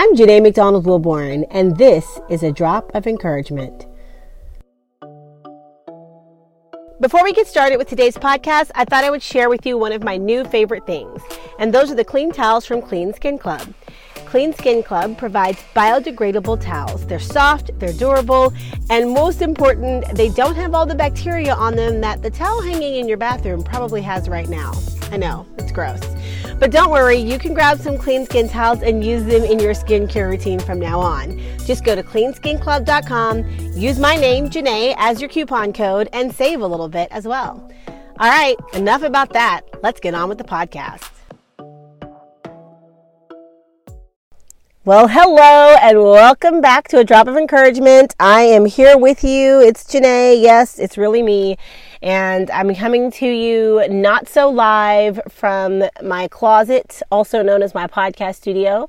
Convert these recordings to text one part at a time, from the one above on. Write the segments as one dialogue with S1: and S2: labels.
S1: I'm Janay McDonald Wilborn, and this is a drop of encouragement. Before we get started with today's podcast, I thought I would share with you one of my new favorite things, and those are the clean towels from Clean Skin Club. Clean Skin Club provides biodegradable towels. They're soft, they're durable, and most important, they don't have all the bacteria on them that the towel hanging in your bathroom probably has right now. I know, it's gross. But don't worry, you can grab some clean skin towels and use them in your skincare routine from now on. Just go to cleanskinclub.com, use my name, Janay, as your coupon code, and save a little bit as well. All right, enough about that. Let's get on with the podcast. Well, hello and welcome back to a drop of encouragement. I am here with you. It's Janay. Yes, it's really me. And I'm coming to you not so live from my closet, also known as my podcast studio.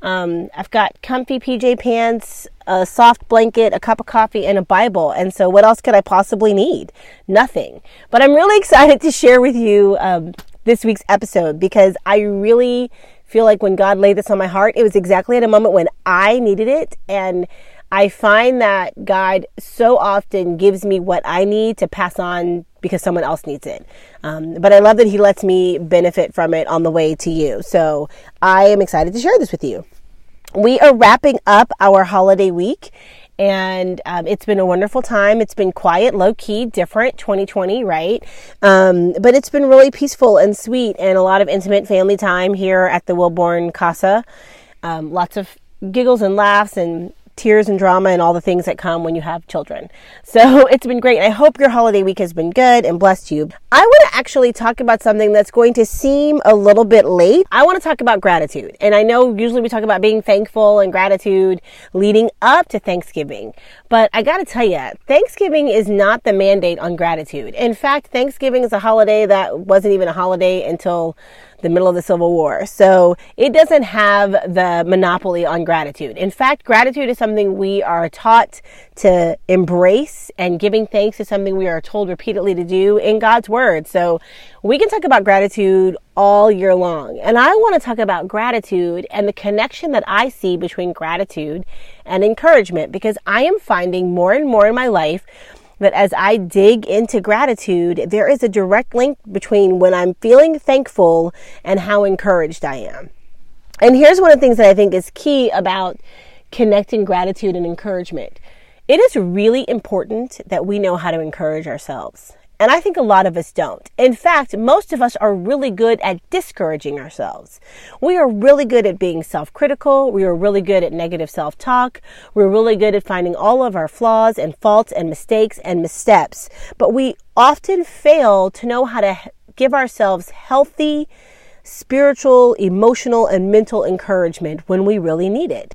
S1: Um, I've got comfy PJ pants, a soft blanket, a cup of coffee, and a Bible. And so, what else could I possibly need? Nothing. But I'm really excited to share with you um, this week's episode because I really feel like when God laid this on my heart, it was exactly at a moment when I needed it. And I find that God so often gives me what I need to pass on because someone else needs it. Um, but I love that He lets me benefit from it on the way to you. So I am excited to share this with you. We are wrapping up our holiday week and um, it's been a wonderful time. It's been quiet, low key, different 2020, right? Um, but it's been really peaceful and sweet, and a lot of intimate family time here at the Wilborn Casa. Um, lots of giggles and laughs and tears and drama and all the things that come when you have children. So it's been great. I hope your holiday week has been good and blessed you. I want to actually talk about something that's going to seem a little bit late. I want to talk about gratitude. And I know usually we talk about being thankful and gratitude leading up to Thanksgiving. But I got to tell you, Thanksgiving is not the mandate on gratitude. In fact, Thanksgiving is a holiday that wasn't even a holiday until the middle of the Civil War. So it doesn't have the monopoly on gratitude. In fact, gratitude is something we are taught to embrace, and giving thanks is something we are told repeatedly to do in God's Word. So we can talk about gratitude all year long. And I want to talk about gratitude and the connection that I see between gratitude and encouragement because I am finding more and more in my life that as I dig into gratitude, there is a direct link between when I'm feeling thankful and how encouraged I am. And here's one of the things that I think is key about connecting gratitude and encouragement. It is really important that we know how to encourage ourselves. And I think a lot of us don't. In fact, most of us are really good at discouraging ourselves. We are really good at being self-critical. We are really good at negative self-talk. We're really good at finding all of our flaws and faults and mistakes and missteps. But we often fail to know how to give ourselves healthy, spiritual, emotional, and mental encouragement when we really need it.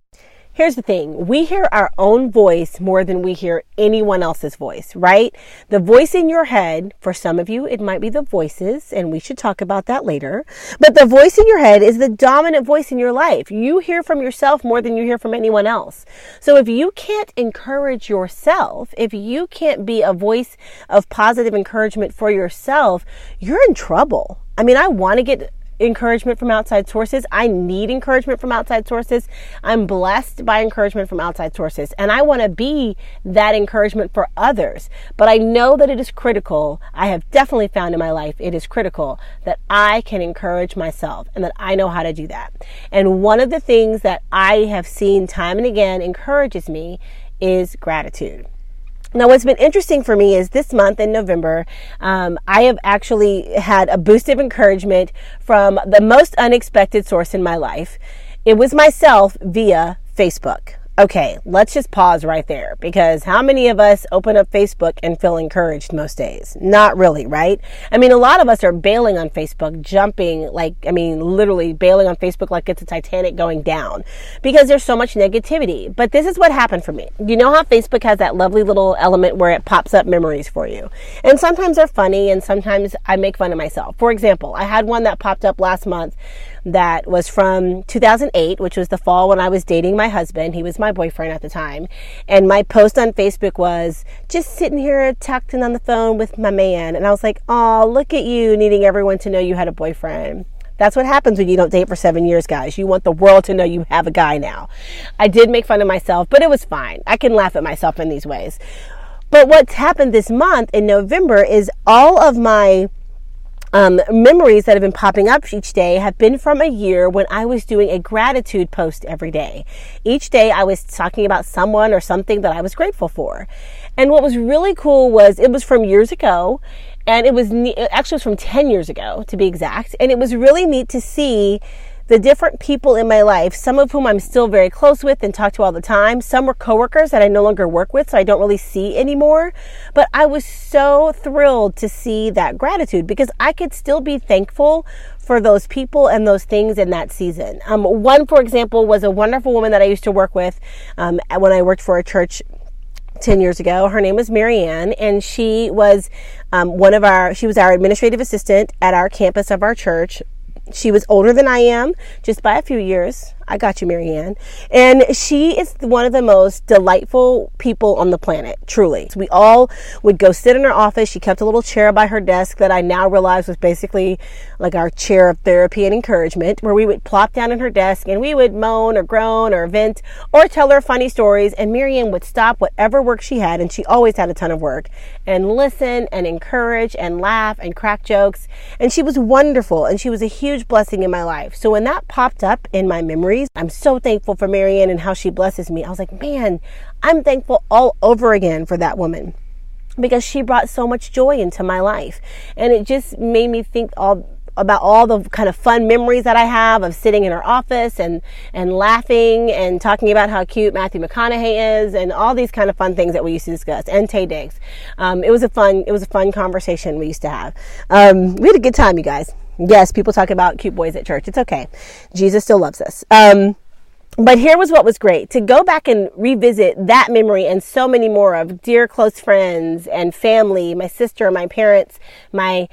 S1: Here's the thing. We hear our own voice more than we hear anyone else's voice, right? The voice in your head, for some of you, it might be the voices, and we should talk about that later. But the voice in your head is the dominant voice in your life. You hear from yourself more than you hear from anyone else. So if you can't encourage yourself, if you can't be a voice of positive encouragement for yourself, you're in trouble. I mean, I want to get encouragement from outside sources. I need encouragement from outside sources. I'm blessed by encouragement from outside sources and I want to be that encouragement for others. But I know that it is critical. I have definitely found in my life it is critical that I can encourage myself and that I know how to do that. And one of the things that I have seen time and again encourages me is gratitude. Now, what's been interesting for me is this month in November, um, I have actually had a boost of encouragement from the most unexpected source in my life. It was myself via Facebook. Okay, let's just pause right there because how many of us open up Facebook and feel encouraged most days? Not really, right? I mean, a lot of us are bailing on Facebook, jumping like, I mean, literally bailing on Facebook like it's a Titanic going down because there's so much negativity. But this is what happened for me. You know how Facebook has that lovely little element where it pops up memories for you? And sometimes they're funny and sometimes I make fun of myself. For example, I had one that popped up last month that was from 2008, which was the fall when I was dating my husband. He was my boyfriend at the time. And my post on Facebook was just sitting here tucked in on the phone with my man. And I was like, oh, look at you needing everyone to know you had a boyfriend. That's what happens when you don't date for seven years, guys. You want the world to know you have a guy now. I did make fun of myself, but it was fine. I can laugh at myself in these ways. But what's happened this month in November is all of my um, memories that have been popping up each day have been from a year when I was doing a gratitude post every day. Each day I was talking about someone or something that I was grateful for. And what was really cool was it was from years ago and it was ne- actually it was from 10 years ago to be exact and it was really neat to see the different people in my life some of whom i'm still very close with and talk to all the time some were coworkers that i no longer work with so i don't really see anymore but i was so thrilled to see that gratitude because i could still be thankful for those people and those things in that season um, one for example was a wonderful woman that i used to work with um, when i worked for a church 10 years ago. Her name was Marianne, and she was um, one of our, she was our administrative assistant at our campus of our church. She was older than I am, just by a few years. I got you, Marianne. And she is one of the most delightful people on the planet, truly. We all would go sit in her office. She kept a little chair by her desk that I now realize was basically like our chair of therapy and encouragement, where we would plop down in her desk and we would moan or groan or vent or tell her funny stories. And Marianne would stop whatever work she had, and she always had a ton of work, and listen and encourage and laugh and crack jokes. And she was wonderful, and she was a huge blessing in my life. So when that popped up in my memory, I'm so thankful for Marianne and how she blesses me. I was like, man, I'm thankful all over again for that woman because she brought so much joy into my life. And it just made me think all about all the kind of fun memories that I have of sitting in her office and, and laughing and talking about how cute Matthew McConaughey is and all these kind of fun things that we used to discuss and Taye Diggs. Um, it was a fun, it was a fun conversation we used to have. Um, we had a good time, you guys. Yes, people talk about cute boys at church. It's okay. Jesus still loves us. Um, but here was what was great to go back and revisit that memory and so many more of dear close friends and family, my sister, my parents, my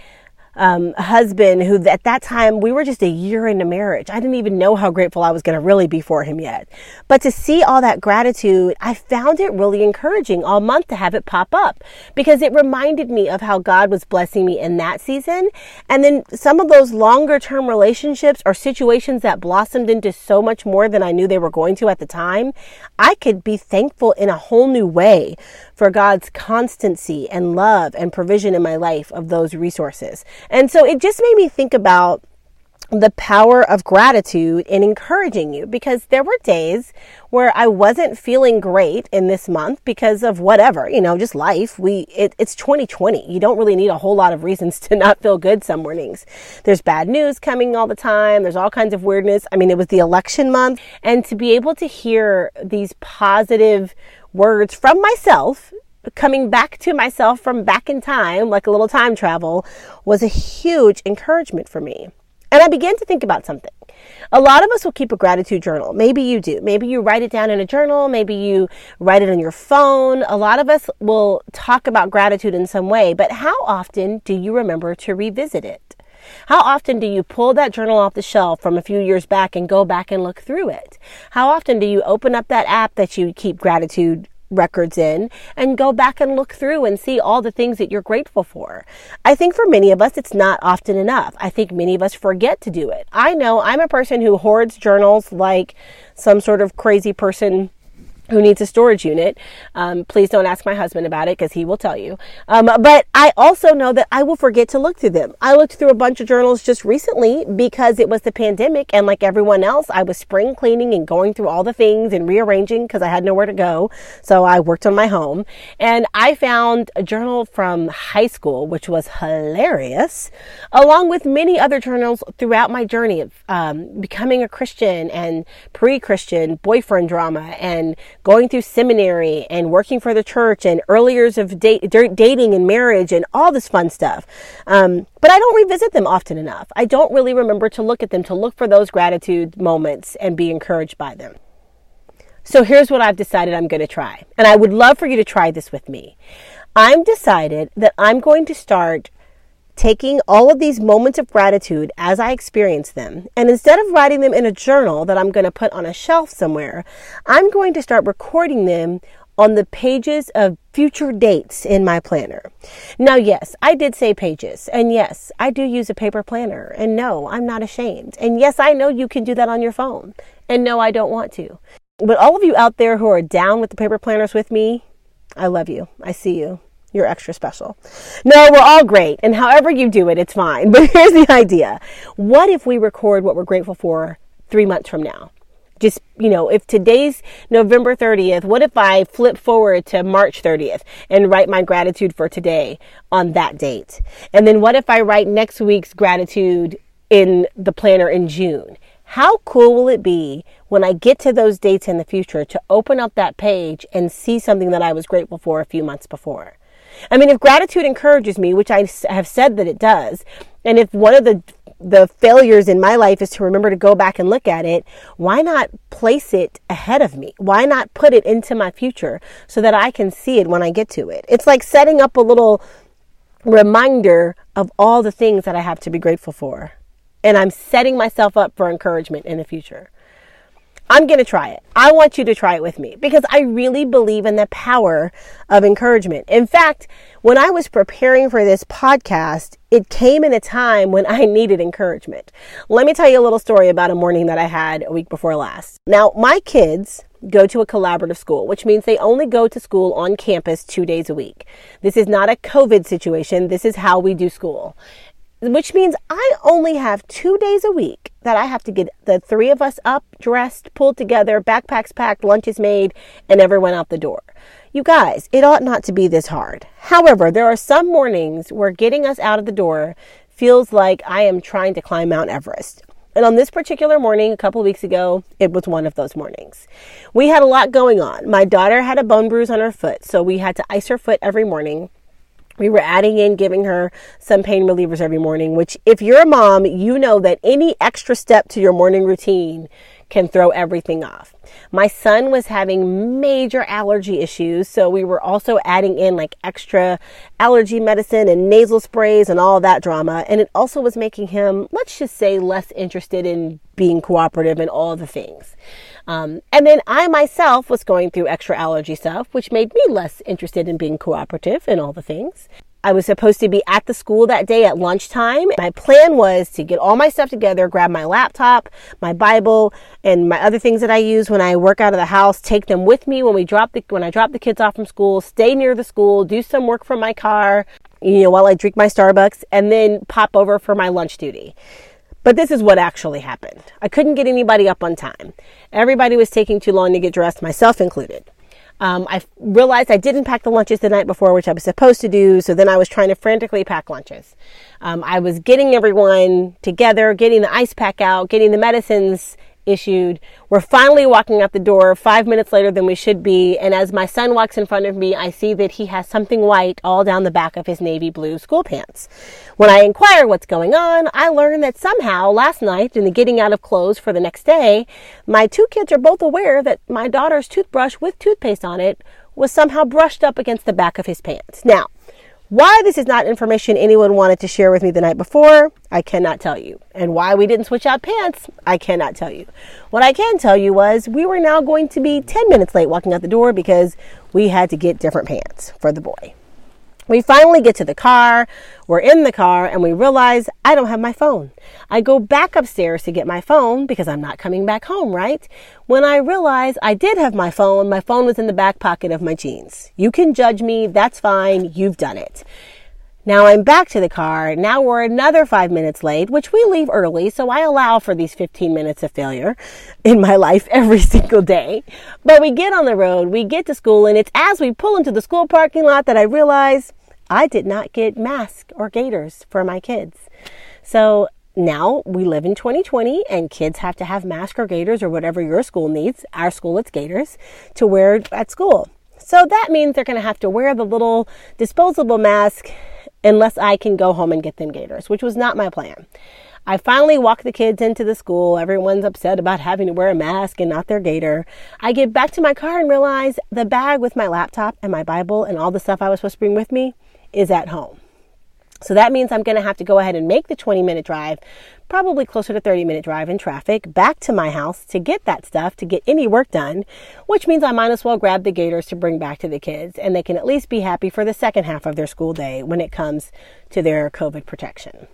S1: um, husband who at that time we were just a year into marriage. I didn't even know how grateful I was going to really be for him yet. But to see all that gratitude, I found it really encouraging all month to have it pop up because it reminded me of how God was blessing me in that season. And then some of those longer term relationships or situations that blossomed into so much more than I knew they were going to at the time, I could be thankful in a whole new way for God's constancy and love and provision in my life of those resources. And so it just made me think about the power of gratitude in encouraging you because there were days where I wasn't feeling great in this month because of whatever, you know, just life. We, it, it's 2020. You don't really need a whole lot of reasons to not feel good some mornings. There's bad news coming all the time. There's all kinds of weirdness. I mean, it was the election month and to be able to hear these positive words from myself coming back to myself from back in time, like a little time travel, was a huge encouragement for me. And I began to think about something. A lot of us will keep a gratitude journal. Maybe you do. Maybe you write it down in a journal. Maybe you write it on your phone. A lot of us will talk about gratitude in some way, but how often do you remember to revisit it? How often do you pull that journal off the shelf from a few years back and go back and look through it? How often do you open up that app that you keep gratitude records in and go back and look through and see all the things that you're grateful for. I think for many of us, it's not often enough. I think many of us forget to do it. I know I'm a person who hoards journals like some sort of crazy person who needs a storage unit. Um, please don't ask my husband about it because he will tell you. Um, but I also know that I will forget to look through them. I looked through a bunch of journals just recently because it was the pandemic and like everyone else, I was spring cleaning and going through all the things and rearranging because I had nowhere to go. So I worked on my home and I found a journal from high school, which was hilarious, along with many other journals throughout my journey of um, becoming a Christian and pre-Christian boyfriend drama and going through seminary and working for the church and early years of date, dating and marriage and all this fun stuff. Um, but I don't revisit them often enough. I don't really remember to look at them, to look for those gratitude moments and be encouraged by them. So here's what I've decided I'm going to try. And I would love for you to try this with me. I'm decided that I'm going to start taking all of these moments of gratitude as I experience them, and instead of writing them in a journal that I'm going to put on a shelf somewhere, I'm going to start recording them on the pages of future dates in my planner. Now, yes, I did say pages. And yes, I do use a paper planner. And no, I'm not ashamed. And yes, I know you can do that on your phone. And no, I don't want to. But all of you out there who are down with the paper planners with me, I love you. I see you. You're extra special. No, we're all great. And however you do it, it's fine. But here's the idea. What if we record what we're grateful for three months from now? just you know if today's november 30th what if i flip forward to march 30th and write my gratitude for today on that date and then what if i write next week's gratitude in the planner in june how cool will it be when i get to those dates in the future to open up that page and see something that i was grateful for a few months before I mean, if gratitude encourages me, which I have said that it does, and if one of the the failures in my life is to remember to go back and look at it, why not place it ahead of me? Why not put it into my future so that I can see it when I get to it? It's like setting up a little reminder of all the things that I have to be grateful for. And I'm setting myself up for encouragement in the future. I'm going to try it. I want you to try it with me because I really believe in the power of encouragement. In fact, when I was preparing for this podcast, it came in a time when I needed encouragement. Let me tell you a little story about a morning that I had a week before last. Now, my kids go to a collaborative school, which means they only go to school on campus two days a week. This is not a COVID situation. This is how we do school which means I only have two days a week that I have to get the three of us up, dressed, pulled together, backpacks packed, lunches made, and everyone out the door. You guys, it ought not to be this hard. However, there are some mornings where getting us out of the door feels like I am trying to climb Mount Everest. And on this particular morning, a couple weeks ago, it was one of those mornings. We had a lot going on. My daughter had a bone bruise on her foot, so we had to ice her foot every morning we were adding in giving her some pain relievers every morning, which if you're a mom, you know that any extra step to your morning routine can throw everything off. My son was having major allergy issues, so we were also adding in like extra allergy medicine and nasal sprays and all that drama. And it also was making him, let's just say, less interested in being cooperative and all the things. Um, and then I myself was going through extra allergy stuff, which made me less interested in being cooperative and all the things. I was supposed to be at the school that day at lunchtime. My plan was to get all my stuff together, grab my laptop, my Bible, and my other things that I use when I work out of the house, take them with me when we drop the when I drop the kids off from school, stay near the school, do some work from my car, you know, while I drink my Starbucks, and then pop over for my lunch duty. But this is what actually happened. I couldn't get anybody up on time. Everybody was taking too long to get dressed, myself included. Um, I realized I didn't pack the lunches the night before, which I was supposed to do. So then I was trying to frantically pack lunches. Um, I was getting everyone together, getting the ice pack out, getting the medicines issued. We're finally walking out the door five minutes later than we should be. And as my son walks in front of me, I see that he has something white all down the back of his navy blue school pants. When I inquire what's going on, I learn that somehow last night in the getting out of clothes for the next day, my two kids are both aware that my daughter's toothbrush with toothpaste on it was somehow brushed up against the back of his pants. Now, why this is not information anyone wanted to share with me the night before, I cannot tell you. And why we didn't switch out pants, I cannot tell you. What I can tell you was we were now going to be 10 minutes late walking out the door because we had to get different pants for the boy. We finally get to the car. We're in the car and we realize I don't have my phone. I go back upstairs to get my phone because I'm not coming back home, right? When I realize I did have my phone, my phone was in the back pocket of my jeans. You can judge me. That's fine. You've done it. Now I'm back to the car. Now we're another five minutes late, which we leave early, so I allow for these 15 minutes of failure in my life every single day. But we get on the road, we get to school, and it's as we pull into the school parking lot that I realize I did not get masks or gaiters for my kids. So now we live in 2020 and kids have to have masks or gaiters or whatever your school needs. Our school, it's gaiters to wear at school. So that means they're going to have to wear the little disposable mask unless I can go home and get them gaiters, which was not my plan. I finally walk the kids into the school. Everyone's upset about having to wear a mask and not their gaiter. I get back to my car and realize the bag with my laptop and my Bible and all the stuff I was supposed to bring with me is at home. So that means I'm going to have to go ahead and make the 20 minute drive, probably closer to 30 minute drive in traffic, back to my house to get that stuff, to get any work done, which means I might as well grab the gaiters to bring back to the kids and they can at least be happy for the second half of their school day when it comes to their COVID protection.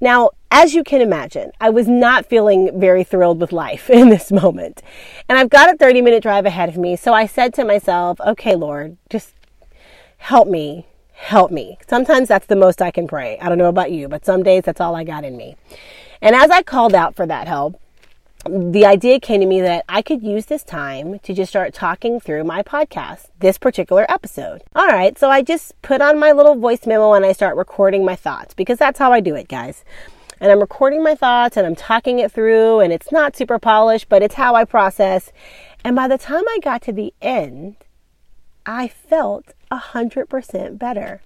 S1: Now, as you can imagine, I was not feeling very thrilled with life in this moment. And I've got a 30 minute drive ahead of me. So I said to myself, okay, Lord, just help me help me. Sometimes that's the most I can pray. I don't know about you, but some days that's all I got in me. And as I called out for that help, the idea came to me that I could use this time to just start talking through my podcast, this particular episode. All right, so I just put on my little voice memo and I start recording my thoughts because that's how I do it, guys. And I'm recording my thoughts and I'm talking it through, and it's not super polished, but it's how I process. And by the time I got to the end, I felt 100% better.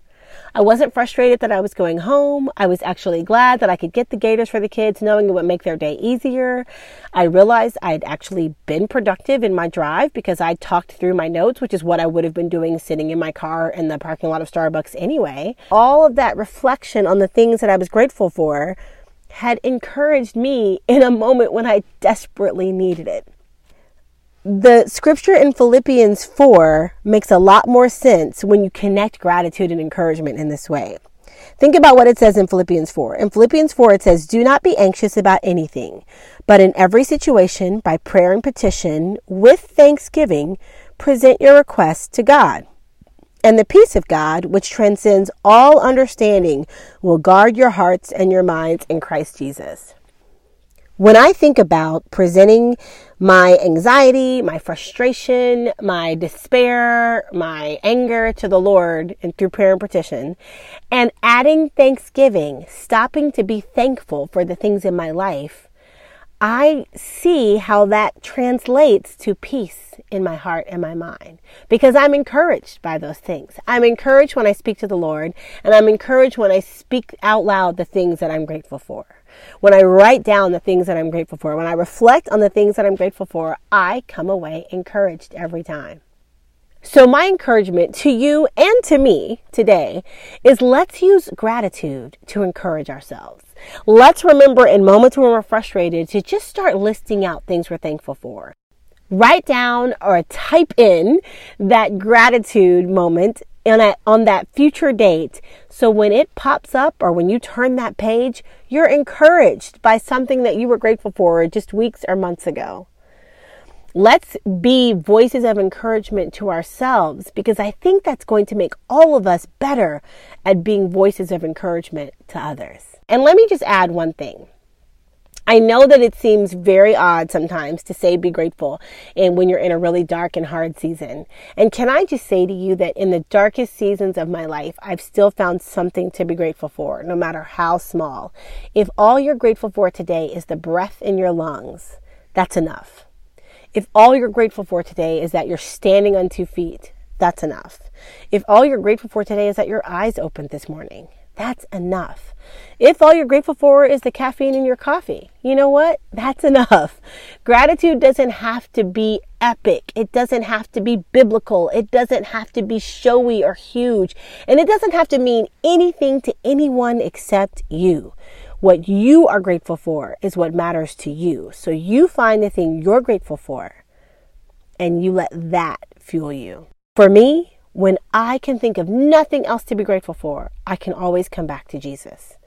S1: I wasn't frustrated that I was going home. I was actually glad that I could get the gaiters for the kids, knowing it would make their day easier. I realized I'd actually been productive in my drive because I talked through my notes, which is what I would have been doing sitting in my car in the parking lot of Starbucks anyway. All of that reflection on the things that I was grateful for had encouraged me in a moment when I desperately needed it the scripture in Philippians 4 makes a lot more sense when you connect gratitude and encouragement in this way. Think about what it says in Philippians 4. In Philippians 4, it says, Do not be anxious about anything, but in every situation, by prayer and petition, with thanksgiving, present your requests to God. And the peace of God, which transcends all understanding, will guard your hearts and your minds in Christ Jesus. When I think about presenting my anxiety, my frustration, my despair, my anger to the Lord and through prayer and petition, and adding thanksgiving, stopping to be thankful for the things in my life, I see how that translates to peace in my heart and my mind because I'm encouraged by those things. I'm encouraged when I speak to the Lord and I'm encouraged when I speak out loud the things that I'm grateful for. When I write down the things that I'm grateful for, when I reflect on the things that I'm grateful for, I come away encouraged every time. So, my encouragement to you and to me today is let's use gratitude to encourage ourselves. Let's remember in moments when we're frustrated to just start listing out things we're thankful for. Write down or type in that gratitude moment on that, on that future date. So when it pops up or when you turn that page, you're encouraged by something that you were grateful for just weeks or months ago. Let's be voices of encouragement to ourselves because I think that's going to make all of us better at being voices of encouragement to others. And let me just add one thing. I know that it seems very odd sometimes to say be grateful and when you're in a really dark and hard season. And can I just say to you that in the darkest seasons of my life, I've still found something to be grateful for, no matter how small. If all you're grateful for today is the breath in your lungs, that's enough. If all you're grateful for today is that you're standing on two feet, that's enough. If all you're grateful for today is that your eyes opened this morning, that's enough. If all you're grateful for is the caffeine in your coffee, you know what? That's enough. Gratitude doesn't have to be epic. It doesn't have to be biblical. It doesn't have to be showy or huge. And it doesn't have to mean anything to anyone except you. What you are grateful for is what matters to you. So you find the thing you're grateful for and you let that fuel you. For me, when I can think of nothing else to be grateful for, I can always come back to Jesus.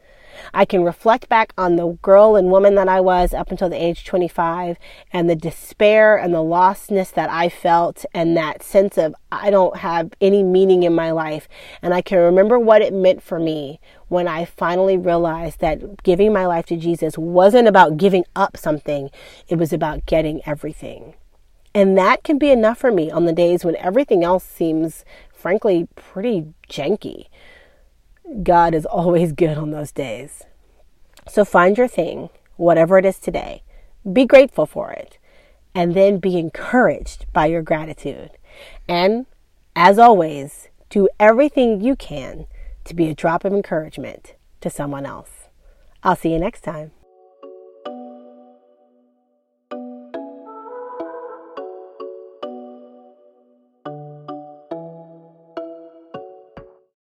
S1: I can reflect back on the girl and woman that I was up until the age 25 and the despair and the lostness that I felt and that sense of I don't have any meaning in my life. And I can remember what it meant for me when I finally realized that giving my life to Jesus wasn't about giving up something. It was about getting everything. And that can be enough for me on the days when everything else seems, frankly, pretty janky. God is always good on those days. So find your thing, whatever it is today, be grateful for it, and then be encouraged by your gratitude. And as always, do everything you can to be a drop of encouragement to someone else. I'll see you next time.